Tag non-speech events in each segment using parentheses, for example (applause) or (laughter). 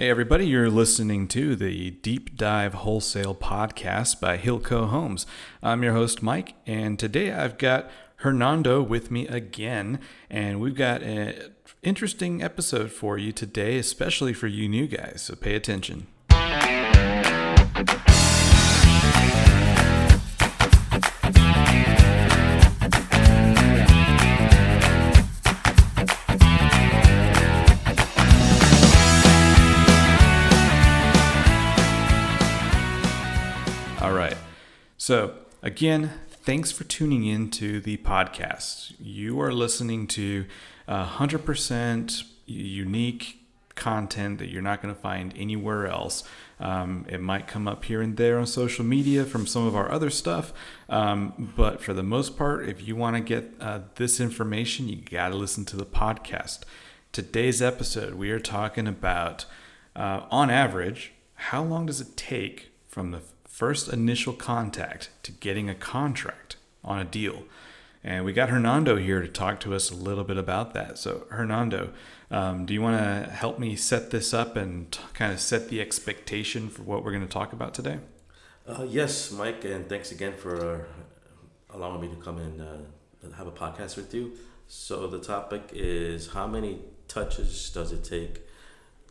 Hey, everybody, you're listening to the Deep Dive Wholesale podcast by Hilco Homes. I'm your host, Mike, and today I've got Hernando with me again, and we've got an interesting episode for you today, especially for you new guys, so pay attention. So, again, thanks for tuning in to the podcast. You are listening to uh, 100% unique content that you're not going to find anywhere else. Um, it might come up here and there on social media from some of our other stuff, um, but for the most part, if you want to get uh, this information, you got to listen to the podcast. Today's episode, we are talking about, uh, on average, how long does it take from the first initial contact to getting a contract on a deal? And we got Hernando here to talk to us a little bit about that. So, Hernando, um, do you want to help me set this up and t- kind of set the expectation for what we're going to talk about today? Uh, yes, Mike, and thanks again for uh, allowing me to come and uh, have a podcast with you. So, the topic is how many touches does it take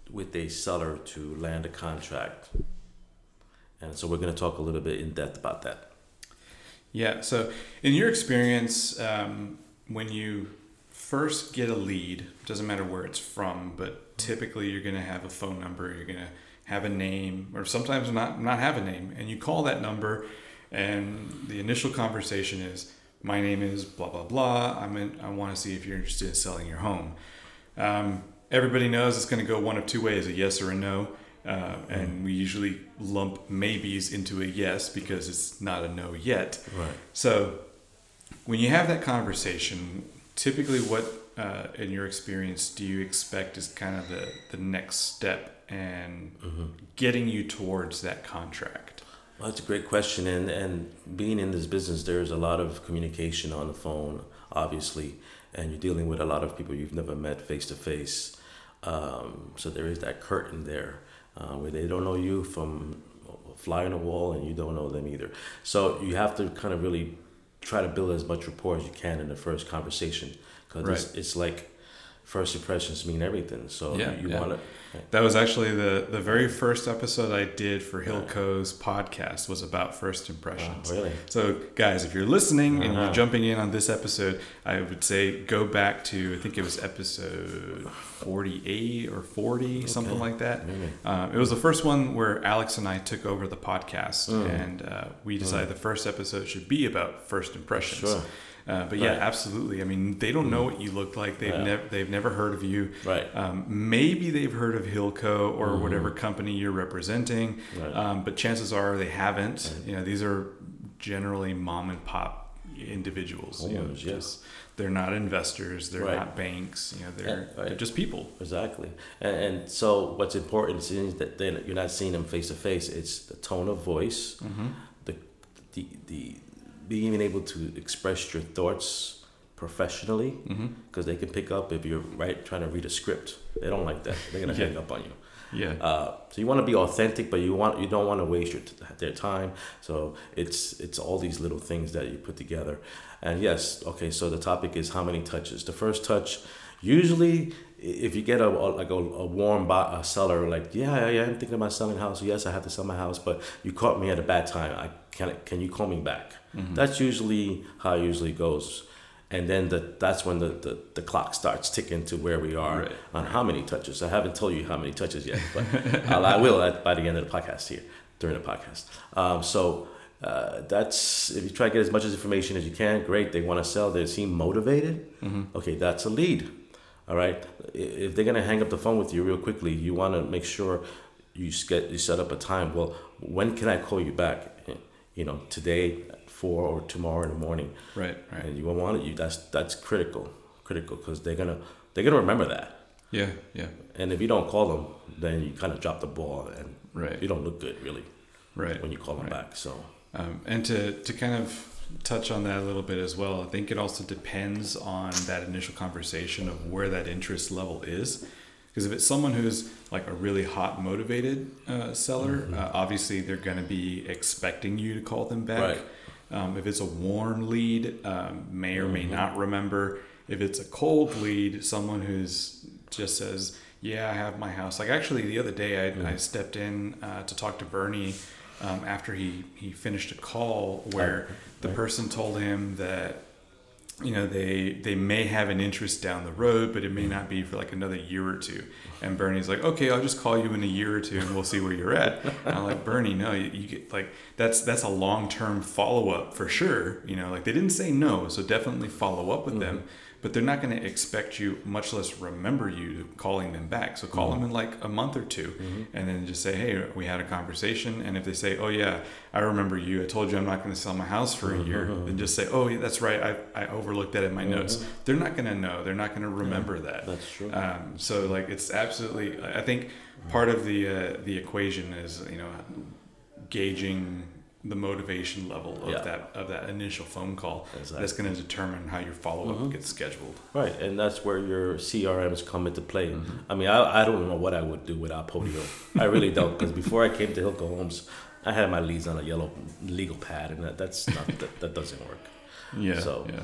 with a seller to land a contract? And so, we're going to talk a little bit in depth about that. Yeah. So, in your experience, um, when you first get a lead, doesn't matter where it's from, but typically you're going to have a phone number, you're going to have a name, or sometimes not not have a name, and you call that number, and the initial conversation is, "My name is blah blah blah. I'm in, I want to see if you're interested in selling your home." Um, everybody knows it's going to go one of two ways: a yes or a no. Uh, and we usually lump maybes into a yes because it's not a no yet. Right. So when you have that conversation, typically what uh, in your experience do you expect is kind of the, the next step and getting you towards that contract? Well, that's a great question. And, and being in this business, there's a lot of communication on the phone, obviously, and you're dealing with a lot of people you've never met face to face. Um, So there is that curtain there uh, where they don't know you from a fly on the wall and you don't know them either. So you have to kind of really try to build as much rapport as you can in the first conversation because it's, it's like first impressions mean everything. So Yeah, you, you yeah. want to. That was actually the, the very first episode I did for Hilco's podcast was about first impressions. Oh, really? So, guys, if you're listening and you're Uh-huh. jumping in on this episode, I would say go back to I think it was episode 48 or 40, something like that. Really? Um, it was the first one where Alex and I took over the podcast, Mm. and uh, we decided the first episode should be about first impressions. Sure. Uh, but yeah, absolutely. I mean, they don't know what you look like. They've Yeah. never they've never heard of you. Right. Um, maybe they've heard of Hilco or whatever company you're representing, Mm-hmm. Right. um, but chances are they haven't. You know, these are generally mom and pop individuals. you know, Owners, yeah. just- they're not investors. They're Right. not banks. You know, they're Yeah, right. they're just people. Exactly. And, and so what's important is that you're not seeing them face to face. It's the tone of voice, Mm-hmm. the, the, the being able to express your thoughts professionally Mm-hmm. because they can pick up if you're right trying to read a script. They don't like that. They're gonna Yeah. hang up on you. Yeah. Uh, so you want to be authentic, but you want you don't want to waste your their time. So it's it's all these little things that you put together. And yes, okay. So the topic is how many touches. The first touch, usually, if you get a, a like a, a warm bo- a seller, like yeah, yeah, I'm thinking about selling a house. Yes, I have to sell my house, but you caught me at a bad time. I can can you call me back? That's usually how it usually goes. And then the, that's when the, the, the clock starts ticking to where we are Right. on how many touches. I haven't told you how many touches yet, but (laughs) I'll, I will at, by the end of the podcast here, during the podcast. Um, so uh, that's, if you try to get as much as information as you can, great. They want to sell, they seem motivated. Okay, that's a lead. All right. If they're going to hang up the phone with you real quickly, you want to make sure you get you set up a time. Well, when can I call you back? You know, today, four or tomorrow in the morning Right. Right. and you won't want it. You that's that's critical, critical because they're gonna they're gonna remember that. Yeah. Yeah. And if you don't call them, then you kind of drop the ball, and Right. you don't look good really Right. when you call them Right. back. So Um, and to, to kind of touch on that a little bit as well, I think it also depends on that initial conversation of where that interest level is. Because if it's someone who's like a really hot, motivated uh, seller, Mm-hmm. uh, obviously they're going to be expecting you to call them back. Right. Um, if it's a warm lead, um, may or may Mm-hmm. not remember. If it's a cold lead, someone who's just says, "Yeah, I have my house." Like actually, the other day I, Mm-hmm. I stepped in uh, to talk to Bernie um, after he he finished a call where the right. person told him that you know they they may have an interest down the road but it may not be for like another year or two. And bernie's like okay i'll just call you in a year or two and we'll see where you're at. And i'm like bernie no you, you get like that's that's a long-term follow-up for sure you know like they didn't say no so definitely follow up with them mm-hmm. But they're not going to expect you much less remember you calling them back. So call them in like a month or 2 and then just say hey we had a conversation and if they say oh yeah i remember you i told you i'm not going to sell my house for a year then just say oh yeah that's right i, I overlooked that in my notes. They're not going to know they're not going to remember that. That's true. um, so like it's absolutely i think part of the uh, the equation is you know gauging the motivation level of Yeah. that of that initial phone call Exactly. that's going to determine how your follow-up Mhm. gets scheduled Right, and that's where your CRMs come into play. Mm-hmm. I mean, I, I don't know what I would do without Podio. I really don't, because before I came to Hilco Homes, I had my leads on a yellow legal pad, and that, that's not that, that doesn't work. Yeah. So- yeah.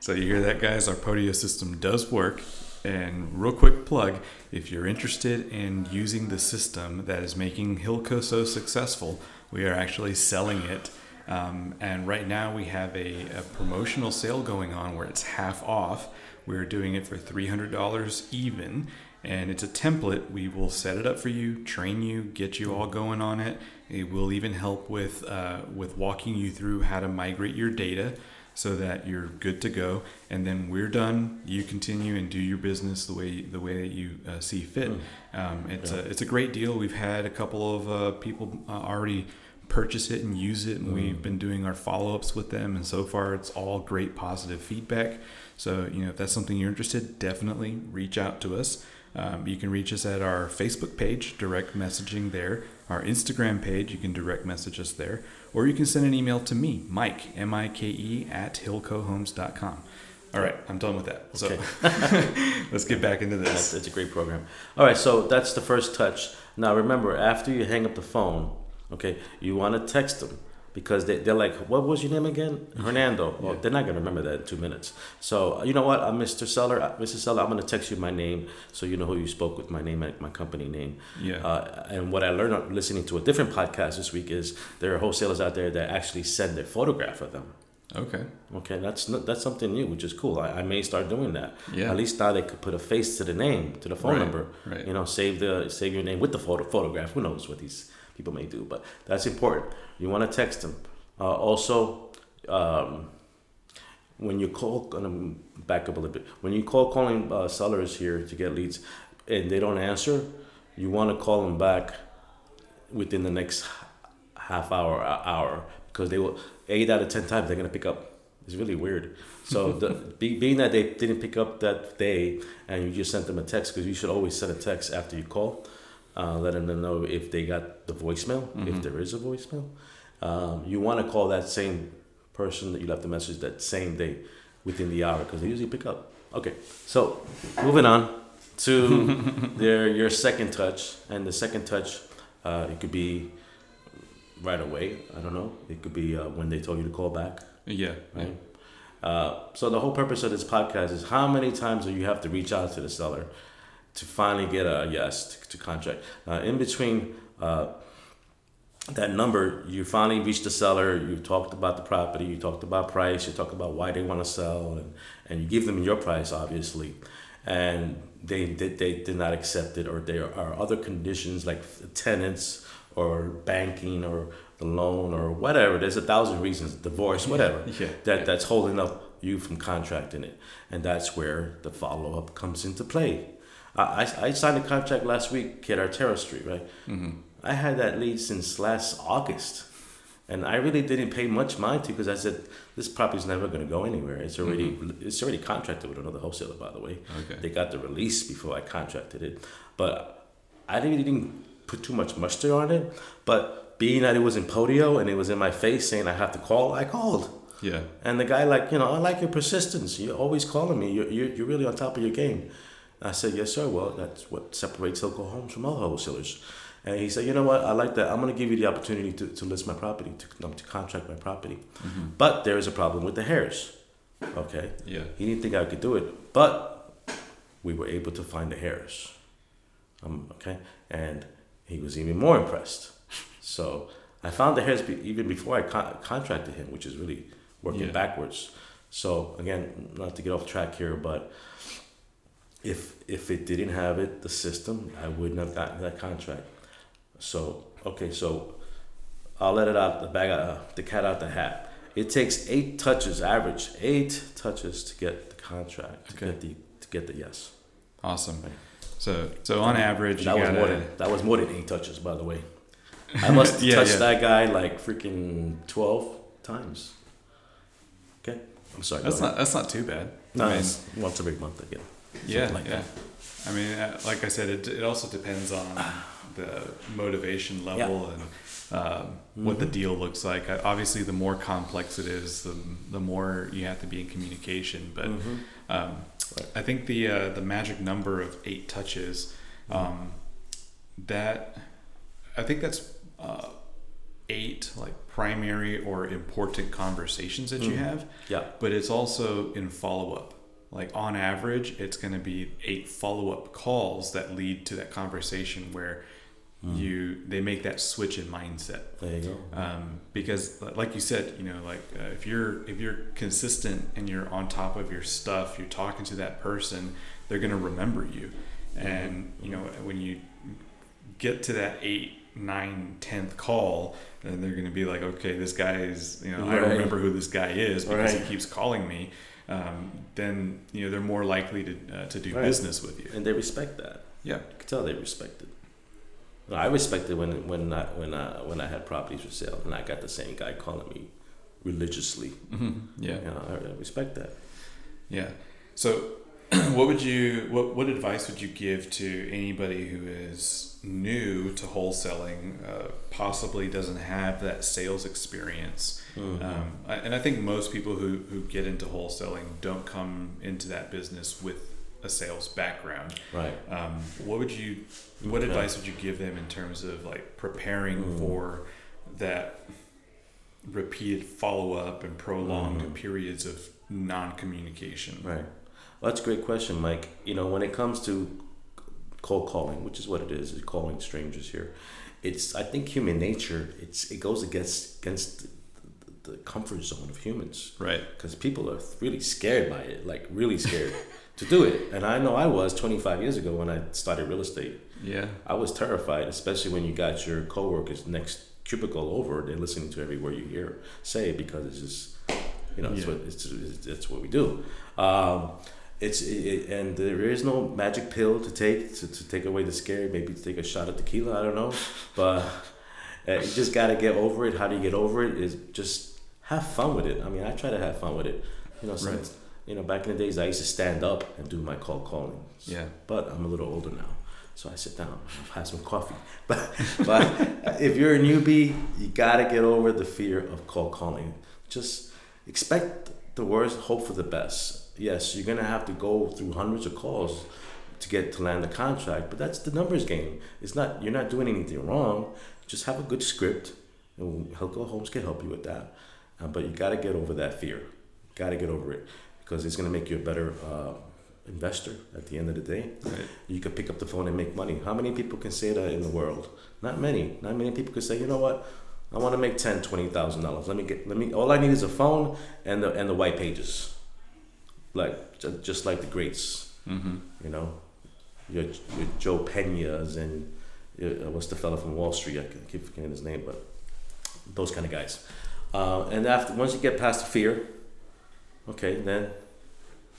So you hear that, guys? Our Podio system does work. And real quick plug: if you're interested in using the system that is making Hilco so successful, we are actually selling it. Um, and right now we have a, a promotional sale going on where it's half off. We're doing it for $300 even. And it's a template. We will set it up for you, train you, get you all going on it. It will even help with uh, with walking you through how to migrate your data so that you're good to go. And then we're done. You continue and do your business the way the way that you uh, see fit. Um, it's a it's a great deal. We've had a couple of uh, people uh, already purchase it and use it, and we've been doing our follow ups with them. And so far, it's all great positive feedback. So you know if that's something you're interested, definitely reach out to us. Um, you can reach us at our Facebook page, direct messaging there. Our Instagram page, you can direct message us there. Or you can send an email to me, Mike, M I K E, at hilcohomes.com. All right, I'm done with that. So (laughs) let's get back into this. it's a great program. All right, so that's the first touch. Now remember, after you hang up the phone, okay, you want to text them because they, they're like, what was your name again? Hernando. Well, Yeah. they're not going to remember that in two minutes. So you know what? I'm Mr. Seller. Uh, Mr. Seller, I'm going to text you my name so you know who you spoke with, my name, my company name. Yeah. Uh, and what I learned listening to a different podcast this week is there are wholesalers out there that actually send their photograph of them. Okay. Okay, that's that's something new, which is cool. I, I may start doing that. Yeah. At least now they could put a face to the name, to the phone Right, number. right. You know, save the save your name with the photo photograph. Who knows what these people may do, but that's important. You want to text them. Uh, also, um, when you call, gonna back up a little bit. When you call calling uh, sellers here to get leads, and they don't answer, you want to call them back within the next half hour, hour, because they will eight out of ten times they're gonna pick up. It's really weird. So (laughs) the be, being that they didn't pick up that day, and you just sent them a text, because you should always send a text after you call, uh, letting them know if they got the voicemail, if Mhm. there is a voicemail. Um, you want to call that same person that you left the message that same day within the hour because they usually pick up. Okay, so moving on to (laughs) their your second touch, and the second touch, uh, it could be right away. I don't know. It could be uh, when they told you to call back, Yeah. right? Uh, so the whole purpose of this podcast is how many times do you have to reach out to the seller to finally get a yes to, to contract? Uh, in between uh, that number, you finally reach the seller. You talked about the property. You talked about price. You talked about why they want to sell, and, and you give them your price, obviously, and they they, they did not accept it, or there are other conditions like tenants or banking or the loan or whatever. There's a thousand reasons, divorce, whatever Yeah. that that's holding up you from contracting it, and that's where the follow up comes into play. I, I, signed a contract last week at Artera Street, right? hmm I had that lead since last August, and I really didn't pay much mind to because I said this property's never going to go anywhere. It's already it's already contracted with another wholesaler, by the way. Okay. They got the release before I contracted it, but I really didn't put too much mustard on it. But being that it was in Podio and it was in my face saying I have to call, I called. Yeah. And the guy like, you know, I like your persistence. You're always calling me. You're, you're, you're really on top of your game. I said, yes, sir. Well, that's what separates Hilco Homes from other wholesalers. And he said, you know what? I like that. I'm going to give you the opportunity to, to list my property, to, um, to contract my property. Mm-hmm. But there is a problem with the heirs. Okay. Yeah. He didn't think I could do it, but we were able to find the heirs. Um, okay. And he was even more impressed. So I found the heirs be, even before I con- contracted him, which is really working Yeah. backwards. So again, not to get off track here, but if if it didn't have it, the system, I wouldn't have gotten that contract. So okay, so I'll let it out the bag, uh, the cat out the hat. It takes eight touches, average eight touches to get the contract, to Okay. get the to get the yes. Awesome. Right. So so on average, that was gotta, more than that was more than eight touches, by the way. I (laughs) must have Yeah, touched yeah. that guy like freaking twelve times. Okay, I'm sorry. That's ahead. not that's not too bad. No, I mean, once every month again. Yeah, like yeah. that. I mean, uh, like I said, it, it also depends on the motivation level and um, what the Mhm. deal looks like. Obviously, the more complex it is, the the more you have to be in communication. But Mhm. um, Right. I think the uh, the magic number of eight touches, um, that I think that's uh, eight like primary or important conversations that you Mhm. have Yeah. but it's also in follow up. Like on average, it's going to be eight follow up calls that lead to that conversation where Mm. you they make that switch in mindset. There you go. Um, because, like you said, you know, like uh, if you're if you're consistent and you're on top of your stuff, you're talking to that person, they're going to remember you. And you know, when you get to that eight, nine, tenth call, and they're going to be like, okay, this guy is, you know, I Right. remember who this guy is because Right. he keeps calling me. Um, then you know they're more likely to uh, to do Right. business with you. and they respect that. Yeah. You can tell they respect it. No, I respected when when I when I when I had properties for sale and I got the same guy calling me religiously. hmm Yeah. You know, I, I respect that. Yeah. So, (clears throat) what would you what what advice would you give to anybody who is new to wholesaling, uh, possibly doesn't have that sales experience? Mhm. Um, I- and I think most people who who get into wholesaling don't come into that business with a sales background. right. Um, what would you what Okay. advice would you give them in terms of like preparing Mm. for that repeated follow up and prolonged Mhm. periods of non communication? Right. Well, that's a great question, Mike. You know, when it comes to cold calling, which is what it is, is calling strangers here. It's I think human nature. It's it goes against against the, the, comfort zone of humans Right. because people are really scared by it, like really scared (laughs) to do it. And I know I was 25 years ago when I started real estate. Yeah. I was terrified, especially when you got your coworkers next cubicle over. They're listening to every word you hear say because it's just, you know, it's what it's, it's, it's what we do. Um, it's it, and there is no magic pill to take to, to take away the scare. Maybe to take a shot of tequila. I don't know, (laughs) but uh, you just got to get over it. How do you get over it? Is just have fun with it. I mean, I try to have fun with it. You know, since, Right. you know, back in the days, I used to stand up and do my call calling Yeah. but I'm a little older now. So I sit down, (laughs) have some coffee. (laughs) But, but if you're a newbie, you gotta get over the fear of cold calling. Just expect the worst, hope for the best. Yes, you're gonna have to go through hundreds of calls to get to land a contract, but that's the numbers game. It's not you're not doing anything wrong. Just have a good script, and Hilco Homes can help you with that. Uh, but you gotta get over that fear. Gotta get over it because it's gonna make you a better uh, investor at the end of the day Right. you could pick up the phone and make money. How many people can say that in the world? Not many. Not many people can say, you know what, I want to make ten, twenty thousand dollars. Let me get. Let me. All I need is a phone and the and the white pages. Like just like the greats, Mm-hmm. you know, your, your Joe Pena's and uh, what's the fella from Wall Street? I keep forgetting his name, but those kind of guys. Uh, and after once you get past the fear, okay, then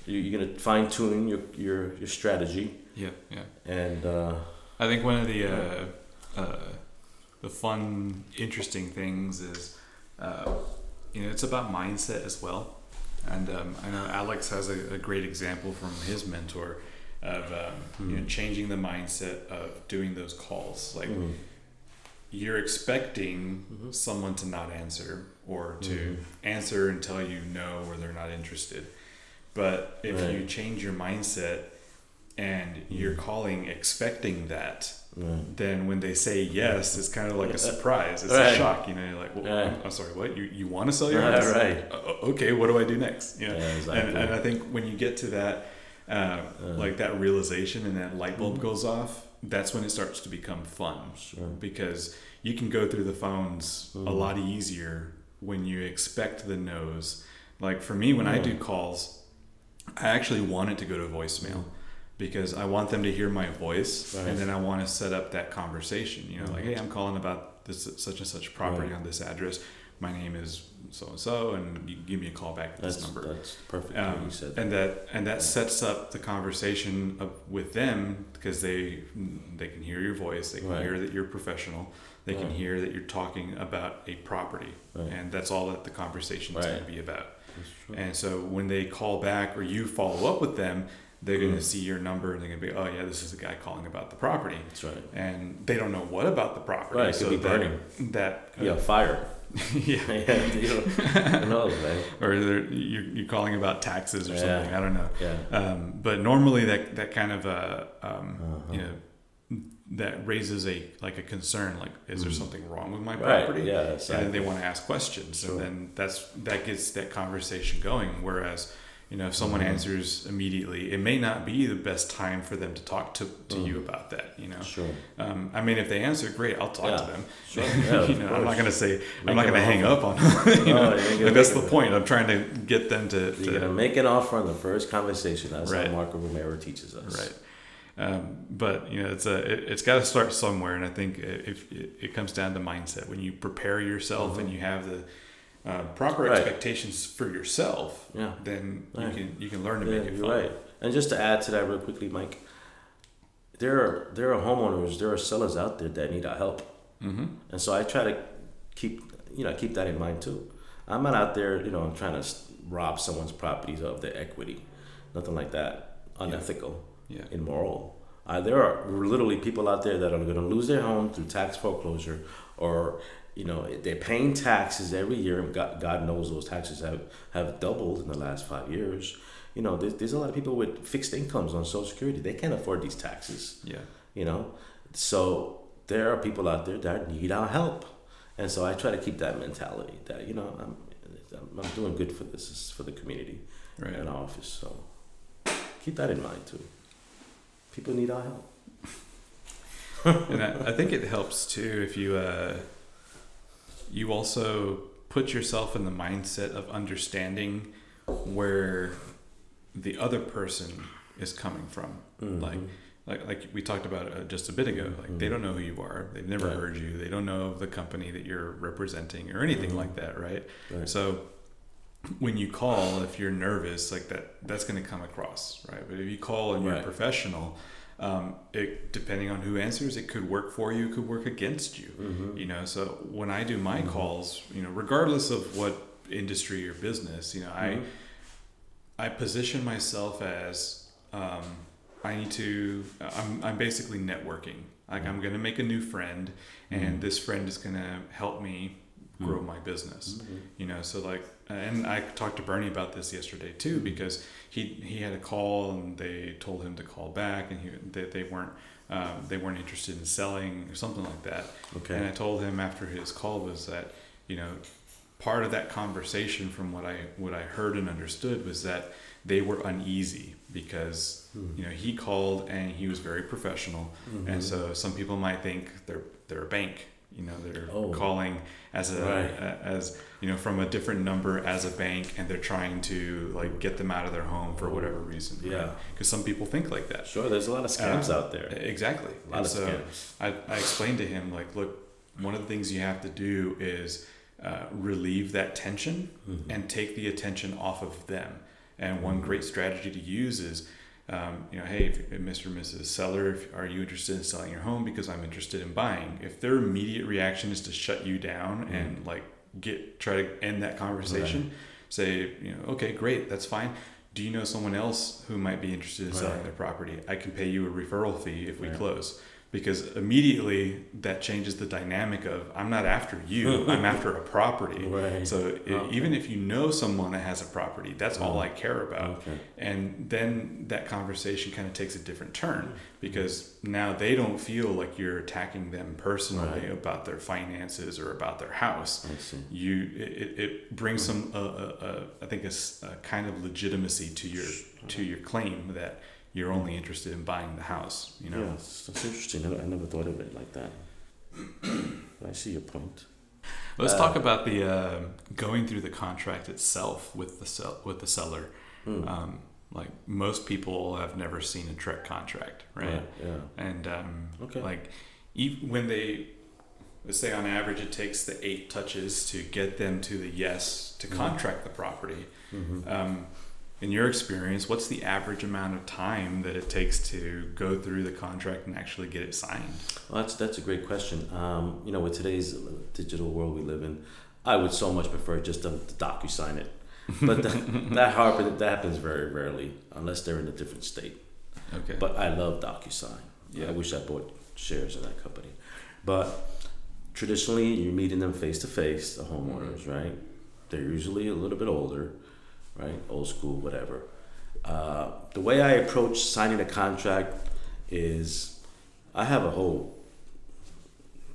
you, you're gonna fine tune your, your your strategy Yeah. Yeah. and. Uh, I think one of the uh, uh, the fun, interesting things is, uh, you know, it's about mindset as well. And um, I know Alex has a, a great example from his mentor of um, you know Mhm. changing the mindset of doing those calls. Like mhm. you're expecting Mhm. someone to not answer or to Mhm. answer and tell you no or they're not interested. But if Right. you change your mindset and you're calling expecting that, Right. then when they say yes, it's kind of like a surprise. It's Right. a shock, you know. You're like, well. I'm, I'm sorry, what? You you want to sell your house? right. Uh, okay, what do I do next? You know? Yeah, exactly. and, and I think when you get to that, uh, like that realization and that light bulb goes off, that's when it starts to become fun. Mm-hmm. Sure. Because you can go through the phones a Mhm. lot easier when you expect the no's. Like for me, when I do calls, I actually want it to go to voicemail because I want them to hear my voice Right. and then I want to set up that conversation. You know, like, hey, I'm calling about this such and such property Right. on this address. My name is so and so, and you give me a call back at this number. that's perfect. Um, said and that and that sets up the conversation of, with them because they they can hear your voice, they can Right. hear that you're professional, they can hear that you're talking about a property, and that's all that the conversation is going to be about. That's. And so when they call back or you follow up with them, they're going to Mm. see your number and they're going to be, oh yeah, this is the guy calling about the property, That's right. and they don't know what about the property. Right, it could so be that, burning. That (laughs) Yeah, fire. (laughs) yeah. yeah, you don't, man. Or they're, you're, you're calling about taxes or Yeah. something. I don't know. Yeah. Um, but normally that that kind of uh, um, Uh-huh. you know that raises a like a concern like is there Mhm. something wrong with my Right. property Yeah. and then they want to ask questions Sure. and then that's that gets that conversation going whereas you know if someone Mhm. answers immediately it may not be the best time for them to talk to, to you Mhm. about that you know Sure. um, i mean if they answer great i'll talk to them Sure. (laughs) Yeah, you know, i'm not going to say Make i'm not going to hang up on (laughs) them you No, know? you like that's the point i'm trying to get them to, to You're gonna make an offer on the first conversation. That's Right. how Marco Romero teaches us. Right. Um, but you know, it's a it, it's got to start somewhere, and I think if it, it comes down to mindset. When you prepare yourself and Mhm. you have the uh, proper Right. expectations for yourself, Yeah. then Right. you can you can learn to Yeah, make it fun. right. And just to add to that real quickly, Mike, there are there are homeowners, there are sellers out there that need our help, Mm-hmm. and so I try to keep you know keep that in mind too. I'm not out there, you know, I'm trying to rob someone's properties of their equity, nothing like that. Unethical, Yeah. immoral. Uh, there are literally people out there that are going to lose their home through tax foreclosure, or you know they're paying taxes every year, and God, God knows those taxes have have doubled in the last five years. You know, there's, there's a lot of people with fixed incomes on Social Security. They can't afford these taxes Yeah. you know so there are people out there that need our help and so i try to keep that mentality that you know i'm i'm, I'm doing good for this this for the community Right. and our office so keep that in mind too people need our help (laughs) and I, I think it helps too if you uh, you also put yourself in the mindset of understanding where the other person is coming from. Like Mhm. like like we talked about uh, just a bit ago like they Mhm. don't know who you are they've never Right. heard you they don't know the company that you're representing or anything Mhm. like that right Right. so when you call if you're nervous like that that's going to come across right but if you call and you're Right. professional um, it depending on who answers it could work for you it could work against you Mhm. you know so when i do my Mhm. calls you know regardless of what industry or business you know i Mhm. I position myself as um, I need to. I'm I'm basically networking. Like I'm going to make a new friend, and Mhm. this friend is going to help me grow Mhm. my business. Mhm. You know, so like, and I talked to Bernie about this yesterday too because he he had a call and they told him to call back, and he they, they weren't. Um, they weren't interested in selling or something like that. okay And I told him after his call was that, you know, part of that conversation from what I what I heard and understood was that they were uneasy because Mhm. you know he called and he was very professional Mhm. and so some people might think they're they're a bank you know they're Oh. calling as a, Right. a- as you know from a different number as a bank and they're trying to like get them out of their home for whatever reason Yeah. because some people think like that sure there's a lot of scams Uh, out there exactly a lot and of so scams I, I explained to him like look one of the things you have to do is uh, relieve that tension Mhm. and take the attention off of them and one Mhm. great strategy to use is um, you know hey if, if mr and mrs seller if, are you interested in selling your home? Because i'm interested in buying. If their immediate reaction is to shut you down and like get try to end that conversation say you know okay great that's fine. Do you know someone else who might be interested in selling their property? I can pay you a referral fee if we Right. close because immediately that changes the dynamic of I'm not after you, (laughs) I'm after a property. Right. So it, Okay. even if you know someone that has a property, that's all I care about. Okay. And then that conversation kind of takes a different turn Mm-hmm. because now they don't feel like you're attacking them personally Right. about their finances or about their house. You it, it- brings some uh, uh, uh, I think a, a kind of legitimacy to your to your claim that you're only interested in buying the house. You know. Yeah, that's, interesting. I, I never thought of it like that. (clears throat) I see your point. Let's Uh, talk about the uh, going through the contract itself with the sell with the seller. Hmm. Um, like most people have never seen a TREC contract, right? Right, Yeah. And um, Okay. like e- when they let's say on average it takes the eight touches to get them to the yes to Mhm. contract the property. Mm-hmm. Um, in your experience, what's the average amount of time that it takes to go through the contract and actually get it signed? Well, that's that's a great question. Um, you know, with today's digital world we live in, I would so much prefer just to, to DocuSign it. But that (laughs) that, happen, that happens very rarely unless they're in a different state. Okay. But I love DocuSign. Yeah. I wish I bought shares of that company. But traditionally, you're meeting them face to face, the homeowners, right? They're usually a little bit older, right? Old school, whatever. Uh, the way I approach signing a contract is I have a whole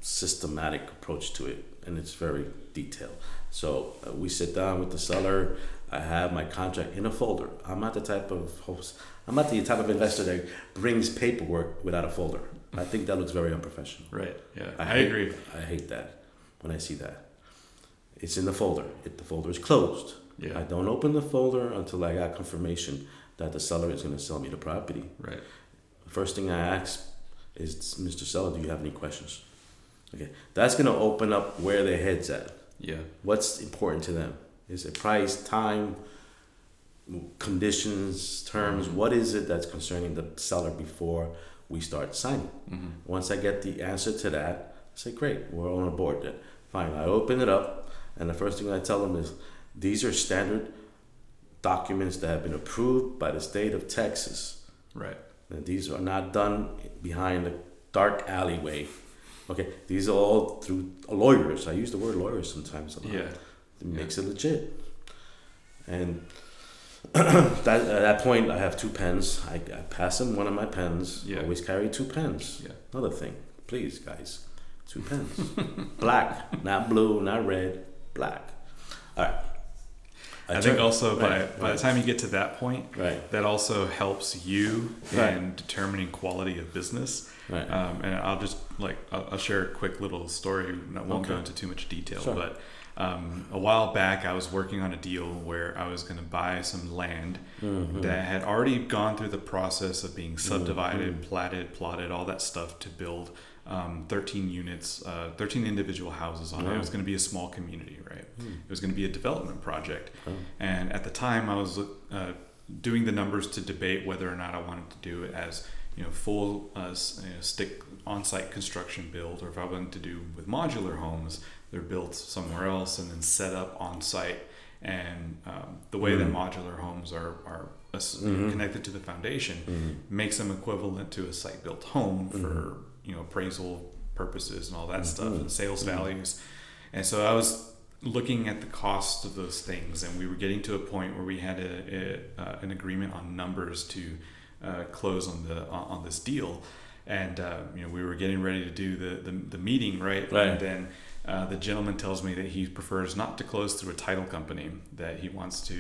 systematic approach to it, and it's very detailed. So uh, we sit down with the seller. I have my contract in a folder. I'm not the type of host. I'm not the type of investor that brings paperwork without a folder. I think that looks very unprofessional. right. Yeah. I, hate- agree. I hate that when I see that. It's in the folder. If the folder is closed, Yeah. I don't open the folder until I got confirmation that the seller is going to sell me the property. right. First thing I ask is, Mr. Seller, do you have any questions? Okay, that's going to open up where their head's at. Yeah. What's important to them? Is it price, time, conditions, terms? Mhm. What is it that's concerning the seller before we start signing? hmm Once I get the answer to that, I say, great, we're on board then. Fine, I open it up, and the first thing I tell them is, these are standard documents that have been approved by the state of Texas. Right. And these are not done behind a dark alleyway. Okay, these are all through lawyers. I use the word lawyers sometimes. A lot. Yeah. It makes it legit. And (clears throat) that, at that point, I have two pens. I, I pass him one of my pens. Yeah. Always carry two pens. Yeah. Another thing, please, guys, two pens. (laughs) black, not blue, not red, black. All right. I, think also by right, by the time you get to that point, right, that also helps you Right. in determining quality of business. right, Um, and I'll just like I'll, I'll share a quick little story. I won't go into too much detail, Sure. but um, a while back I was working on a deal where I was going to buy some land Mhm. that had already gone through the process of being subdivided, Mhm. platted, plotted, all that stuff to build um, 13 units, uh, 13 individual houses on it. It was going to be a small community, right? Hmm. It was going to be a development project. Oh. And at the time, I was uh, doing the numbers to debate whether or not I wanted to do it as you know full uh, you know, stick on-site construction build, or if I wanted to do with modular homes, they're built somewhere else and then set up on-site. And um, the way that Mhm. modular homes are are as- Mhm. connected to the foundation Mhm. makes them equivalent to a site-built home for you know appraisal purposes and all that stuff Mhm. and sales Mhm. values. And so I was looking at the cost of those things, and we were getting to a point where we had a, a uh, an agreement on numbers to uh, close on the on, on this deal, and uh, you know we were getting ready to do the the, the meeting, right? Right. And then uh, the gentleman tells me that he prefers not to close through a title company; that he wants to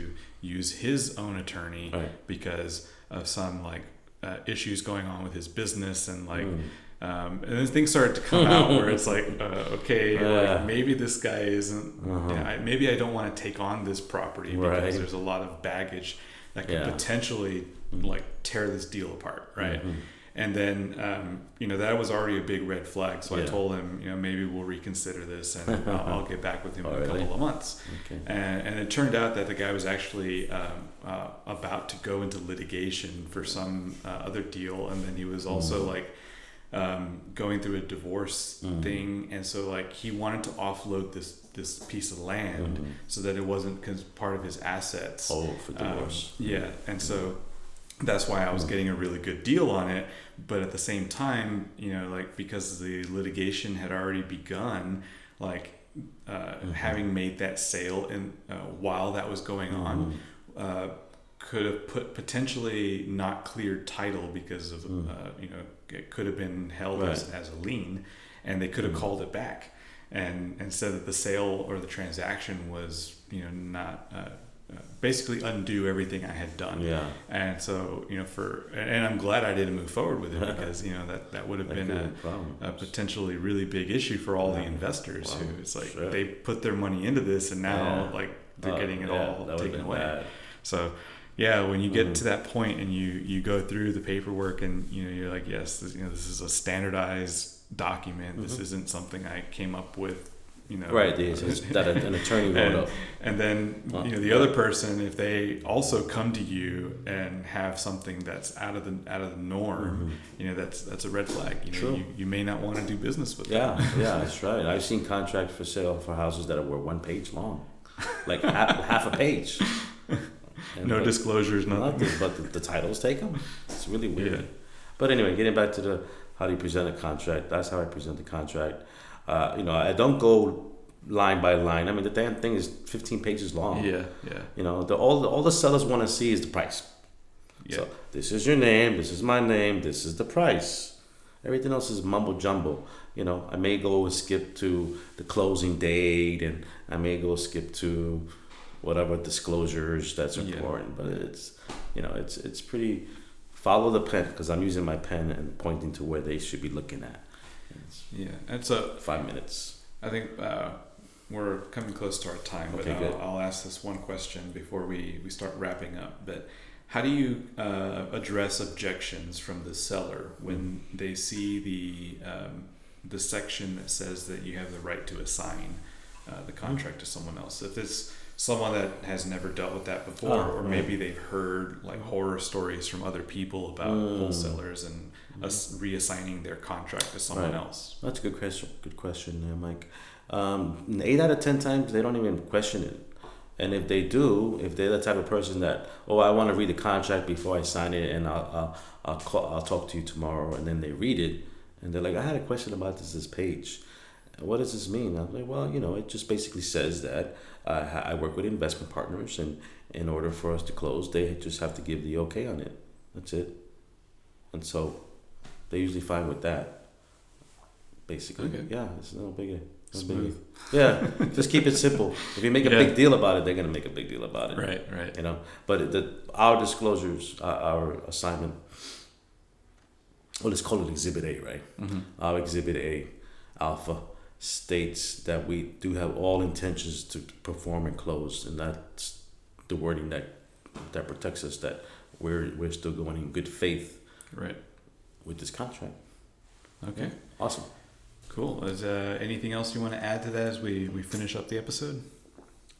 use his own attorney Right. because of some like uh, issues going on with his business and like. Mm. Um, and then things started to come out where it's like, (laughs) uh, okay, Yeah. like maybe this guy isn't. Uh-huh. Yeah, I, maybe I don't want to take on this property because Right. there's a lot of baggage that could Yeah. potentially Mhm. like tear this deal apart, right? Mhm. And then, um, you know, that was already a big red flag. So I told him, you know, maybe we'll reconsider this and (laughs) I'll, I'll get back with him Oh, in a really? couple of months. Okay. And, and it turned out that the guy was actually um, uh, about to go into litigation for some uh, other deal, and then he was also Mm. like um, going through a divorce Mm. thing, and so like he wanted to offload this this piece of land Mhm. so that it wasn't cause part of his assets. Oh, for Um, divorce. yeah, and so that's why I was getting a really good deal on it. But at the same time, you know, like because the litigation had already begun, like uh, mm-hmm. having made that sale and uh, while that was going mm-hmm. on, uh, could have put potentially not cleared title because of mm. Uh, you know it could have been held right. as, as a lien, and they could have mm. called it back, and and said that the sale or the transaction was you know not uh, basically undo everything I had done. Yeah. And so, you know, for and I'm glad I didn't move forward with it (laughs) because you know that that would have been a, a, potentially really big issue for all yeah. the investors who it's like sure. they put their money into this and now yeah. like they're uh, getting it yeah, all taken away. Bad. So. Yeah, when you get mm-hmm. to that point and you you go through the paperwork and you know you're like, yes, this, you know this is a standardized document. Mm-hmm. This isn't something I came up with you know right (laughs) that an attorney wrote and, up and then you know the other person if they also come to you and have something that's out of the out of the norm mm-hmm. you know that's that's a red flag you know True. You, you may not want to do business with yeah them. yeah (laughs) that's right i've seen contracts for sale for houses that were one page long like half, half a page and no but, disclosures nothing. nothing but the, the, titles take them it's really weird yeah. but anyway getting back to the how do you present a contract that's how i present the contract uh, you know, I don't go line by line. I mean, the damn thing is 15 pages long. Yeah, yeah. You know, the, all, all the sellers want to see is the price. Yeah. So this is your name, this is my name, this is the price. Everything else is mumbo jumbo. You know, I may go skip to the closing date, and I may go skip to whatever disclosures that's important. Yeah. But it's, you know, it's it's pretty. Follow the pen because I'm using my pen and pointing to where they should be looking at. Yeah, and so five minutes. I think uh, we're coming close to our time, but I'll, I'll, ask this one question before we, we start wrapping up. But how do you uh, address objections from the seller when they see the um, the section that says that you have the right to assign uh, the contract to someone else? If it's someone that has never dealt with that before, oh, or maybe they've heard like horror stories from other people about mm. wholesalers and us reassigning their contract to someone right. else. That's a good question. Good question, there, Mike. Um, eight out of ten times they don't even question it. And if they do, if they're the type of person that, oh, I want to read the contract before I sign it, and I'll, I'll, I'll, call, I'll talk to you tomorrow, and then they read it, and they're like, I had a question about this this page. What does this mean? I'm like, well, you know, it just basically says that uh, I work with investment partners, and in order for us to close, they just have to give the okay on it. That's it. And so they usually fine with that. Basically, okay. yeah, it's no big. Smooth. Yeah, just keep it simple. If you make a yeah. big deal about it, they're gonna make a big deal about it. Right, right. You know, but the our disclosures, our, our assignment. Well, let's call it Exhibit A, right? Mm-hmm. Our Exhibit A, Alpha, states that we do have all intentions to perform and close, and that's the wording that that protects us. That we're we're still going in good faith. Right with this contract. Okay. Awesome. Cool. Is uh, anything else you want to add to that as we, we finish up the episode?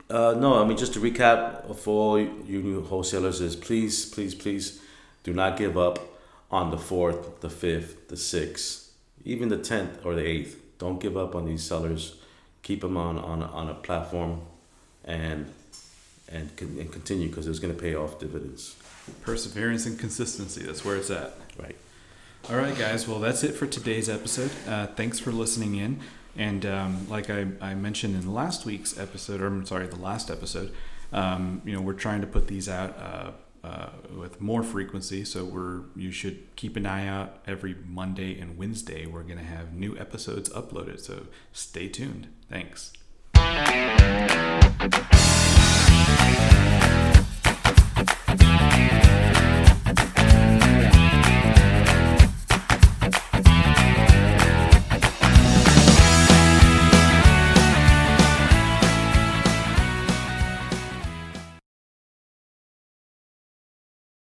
Uh, no, I mean just to recap for all you new wholesalers is please, please, please do not give up on the fourth, the fifth, the sixth, even the tenth or the eighth. Don't give up on these sellers. Keep them on on, on a platform, and and, and continue because it's going to pay off dividends. Perseverance and consistency. That's where it's at. Right. All right, guys. Well, that's it for today's episode. Uh, thanks for listening in. And um, like I, I mentioned in last week's episode, or I'm sorry, the last episode, um, you know, we're trying to put these out uh, uh, with more frequency. So we're you should keep an eye out every Monday and Wednesday. We're going to have new episodes uploaded. So stay tuned. Thanks.